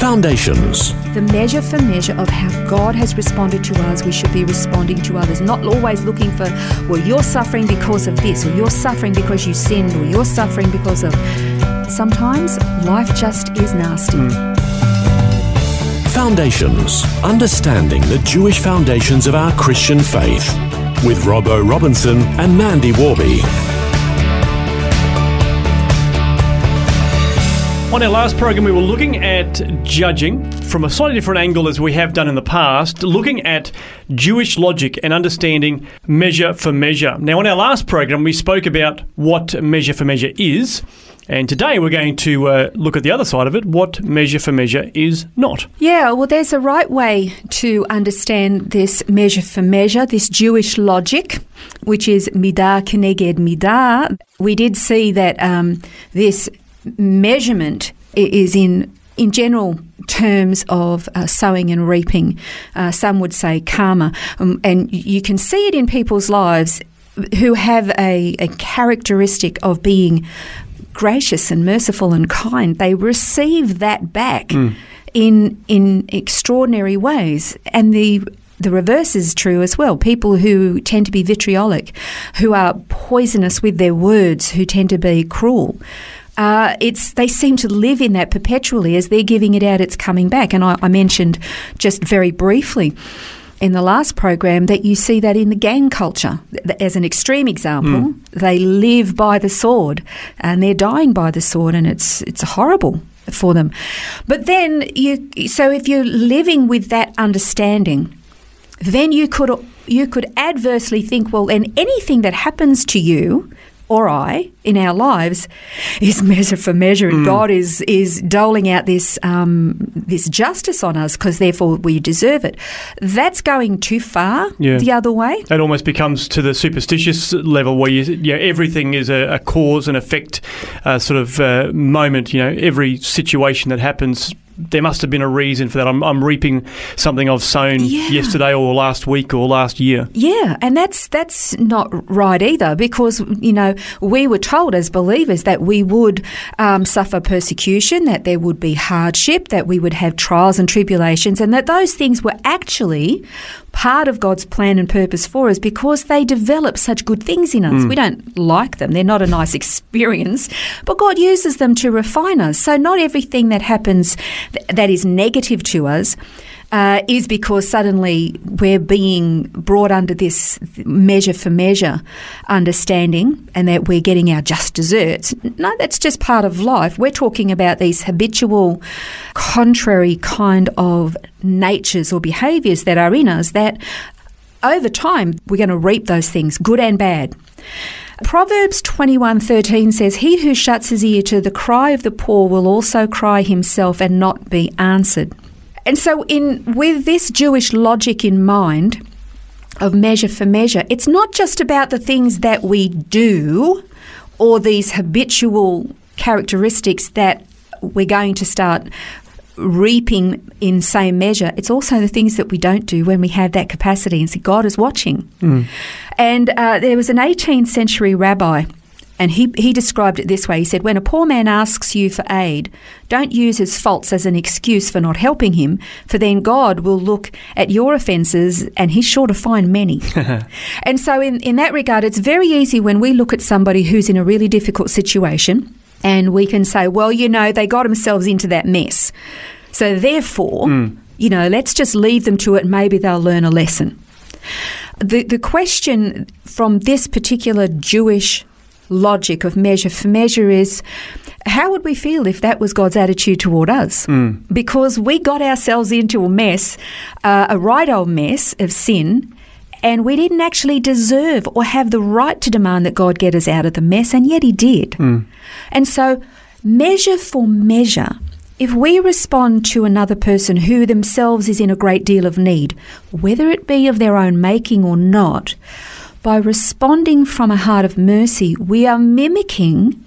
Foundations. The measure for measure of how God has responded to us, we should be responding to others. Not always looking for, well, you're suffering because of this, or you're suffering because you sinned, or you're suffering because of. Sometimes life just is nasty. Hmm. Foundations. Understanding the Jewish foundations of our Christian faith. With Robbo Robinson and Mandy Warby. On our last program, we were looking at judging from a slightly different angle as we have done in the past, looking at Jewish logic and understanding measure for measure. Now, on our last program, we spoke about what measure for measure is. And today we're going to uh, look at the other side of it what measure for measure is not. Yeah, well, there's a right way to understand this measure for measure, this Jewish logic, which is midah keneged midah. We did see that um, this measurement is in in general terms of uh, sowing and reaping. Uh, some would say karma, um, and you can see it in people's lives who have a, a characteristic of being gracious and merciful and kind. They receive that back mm. in in extraordinary ways, and the the reverse is true as well. People who tend to be vitriolic, who are poisonous with their words, who tend to be cruel uh, it's they seem to live in that perpetually as they're giving it out, it's coming back. And I, I mentioned just very briefly in the last program that you see that in the gang culture as an extreme example. Mm. They live by the sword and they're dying by the sword, and it's it's horrible for them. But then you so if you're living with that understanding, then you could you could adversely think, well, and anything that happens to you or I in our lives is measure for measure, and mm. God is is doling out this um, this justice on us because therefore we deserve it. That's going too far yeah. the other way. It almost becomes to the superstitious level where you, you know, everything is a, a cause and effect uh, sort of uh, moment. You know, every situation that happens there must have been a reason for that. I'm, I'm reaping something I've sown yeah. yesterday or last week or last year. Yeah, and that's that's not right either because you know we were told as believers that we would um, suffer persecution, that there would be hardship, that we would have trials and tribulations, and that those things were actually part of God's plan and purpose for us because they develop such good things in us. Mm. We don't like them, they're not a nice experience, but God uses them to refine us. So, not everything that happens th- that is negative to us uh, is because suddenly we're being brought under this measure for measure understanding and that we're getting our just desserts. No, that's just part of life. We're talking about these habitual, contrary kind of natures or behaviours that are in us that over time we're going to reap those things, good and bad. Proverbs 21:13 says, "He who shuts his ear to the cry of the poor will also cry himself and not be answered." And so, in with this Jewish logic in mind of measure for measure, it's not just about the things that we do or these habitual characteristics that we're going to start reaping in same measure. It's also the things that we don't do when we have that capacity and so God is watching. Mm. And uh, there was an 18th century rabbi and he, he described it this way. He said, When a poor man asks you for aid, don't use his faults as an excuse for not helping him, for then God will look at your offences and he's sure to find many. and so, in, in that regard, it's very easy when we look at somebody who's in a really difficult situation and we can say, Well, you know, they got themselves into that mess. So, therefore, mm. you know, let's just leave them to it and maybe they'll learn a lesson. The, the question from this particular Jewish logic of measure for measure is how would we feel if that was God's attitude toward us? Mm. Because we got ourselves into a mess, uh, a right old mess of sin, and we didn't actually deserve or have the right to demand that God get us out of the mess, and yet He did. Mm. And so, measure for measure if we respond to another person who themselves is in a great deal of need, whether it be of their own making or not, by responding from a heart of mercy, we are mimicking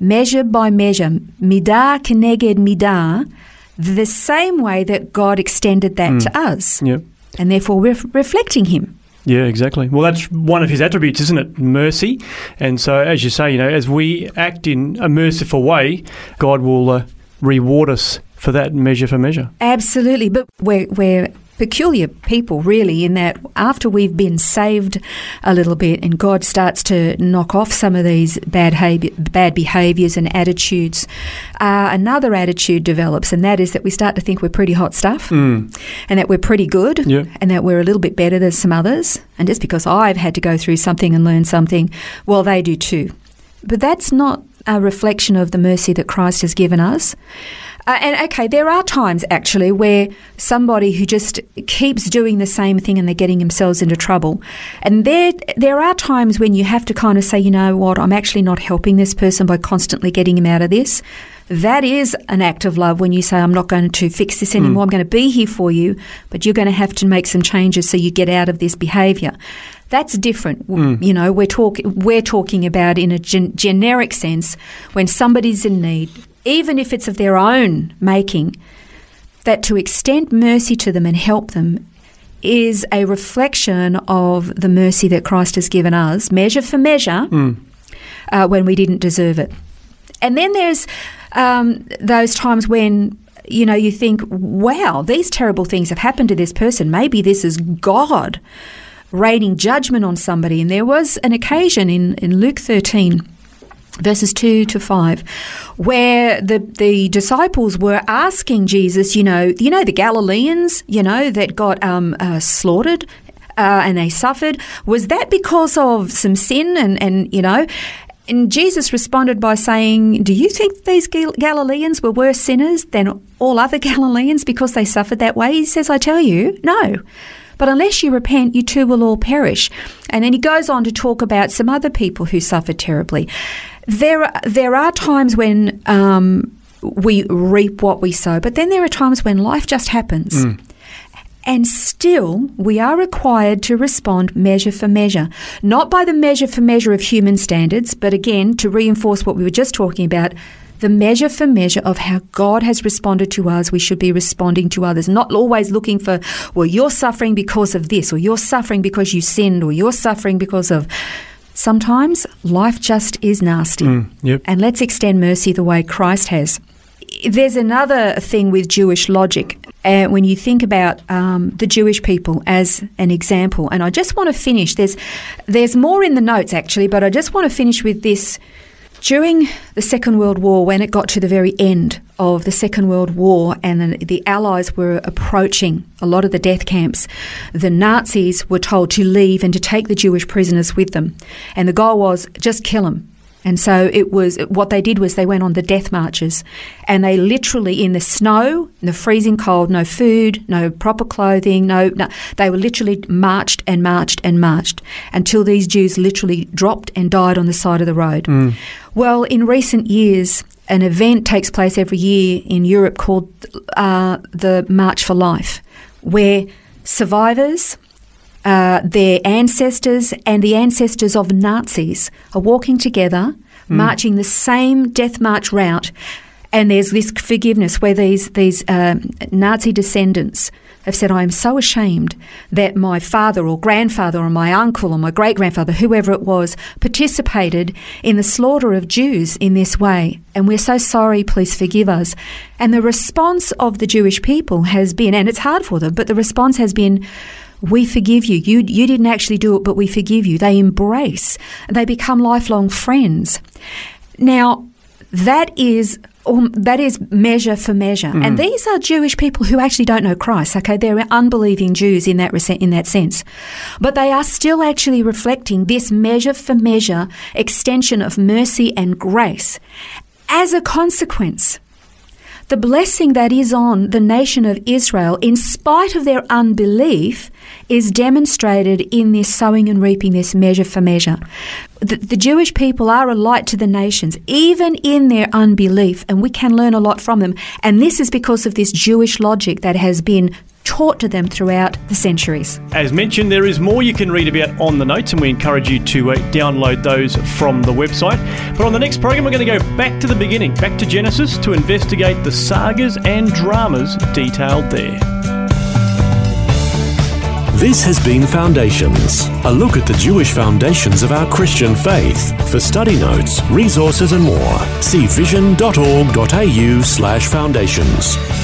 measure by measure, midah keneged midah, the same way that God extended that to us. Yeah. And therefore, we're reflecting Him. Yeah, exactly. Well, that's one of his attributes, isn't it? Mercy. And so, as you say, you know, as we act in a merciful way, God will uh, reward us for that measure for measure. Absolutely, but we're, we're peculiar people, really, in that after we've been saved a little bit and God starts to knock off some of these bad, bad behaviours and attitudes, uh, another attitude develops, and that is that we start to think we're pretty hot stuff and that we're pretty good Yeah. and that we're a little bit better than some others. And just because I've had to go through something and learn something, well, they do too. But that's not a reflection of the mercy that Christ has given us. Uh, and okay, there are times actually where somebody who just keeps doing the same thing and they're getting themselves into trouble. And there, there are times when you have to kind of say, you know what, I'm actually not helping this person by constantly getting him out of this. That is an act of love when you say, I'm not going to fix this anymore. I'm going to be here for you, but you're going to have to make some changes so you get out of this behavior. That's different. W- You know, we're, talk- we're talking about in a gen- generic sense when somebody's in need, even if it's of their own making, that to extend mercy to them and help them is a reflection of the mercy that Christ has given us, measure for measure, uh, when we didn't deserve it. And then there's um, those times when you know you think, "Wow, these terrible things have happened to this person. Maybe this is God raining judgment on somebody." And there was an occasion in in Luke thirteen. Verses 2 to 5, where the, the disciples were asking Jesus, you know, you know, the Galileans, you know, that got um, uh, slaughtered uh, and they suffered. Was that because of some sin? And, and you know, and Jesus responded by saying, Do you think these Gal- Galileans were worse sinners than all other Galileans because they suffered that way? He says, I tell you, no. But unless you repent, you too will all perish. And then he goes on to talk about some other people who suffered terribly. There, are- there are times when um, we reap what we sow, but then there are times when life just happens. And still, we are required to respond measure for measure, not by the measure for measure of human standards, but again, to reinforce what we were just talking about, the measure for measure of how God has responded to us, we should be responding to others, not always looking for, well, you're suffering because of this, or you're suffering because you sinned, or you're suffering because of. Sometimes life just is nasty. yep. And let's extend mercy the way Christ has. There's another thing with Jewish logic. Uh, when you think about um, the Jewish people as an example, and I just want to finish. There's there's more in the notes actually, but I just want to finish with this. During the Second World War, when it got to the very end of the Second World War and the, the Allies were approaching a lot of the death camps, the Nazis were told to leave and to take the Jewish prisoners with them. And the goal was just kill them. And so it was what they did was they went on the death marches and they literally in the snow, in the freezing cold, no food, no proper clothing, no, no they were literally marched and marched and marched until these Jews literally dropped and died on the side of the road. Well, in recent years, an event takes place every year in Europe called uh, the March for Life, where survivors, uh, their ancestors and the ancestors of Nazis are walking together, marching the same death march route. And there's this forgiveness where these these um, Nazi descendants have said, "I am so ashamed that my father or grandfather or my uncle or my great grandfather, whoever it was, participated in the slaughter of Jews in this way, and we're so sorry. Please forgive us." And the response of the Jewish people has been, and it's hard for them, but the response has been, we forgive you. You you didn't actually do it, but we forgive you. They embrace. They become lifelong friends. Now, that is um, that is measure for measure, and these are Jewish people who actually don't know Christ. Okay, they're unbelieving Jews in that in that sense, but they are still actually reflecting this measure for measure extension of mercy and grace. As a consequence, the blessing that is on the nation of Israel, in spite of their unbelief, is demonstrated in this sowing and reaping, this measure for measure. The, the, Jewish people are a light to the nations, even in their unbelief, and we can learn a lot from them. And this is because of this Jewish logic that has been taught to them throughout the centuries. As mentioned, there is more you can read about on the notes, and we encourage you to uh, download those from the website. But on the next program, we're going to go back to the beginning, back to Genesis, to investigate the sagas and dramas detailed there. This has been Foundations, a look at the Jewish foundations of our Christian faith. For study notes, resources, and more, see vision.org.au slash foundations.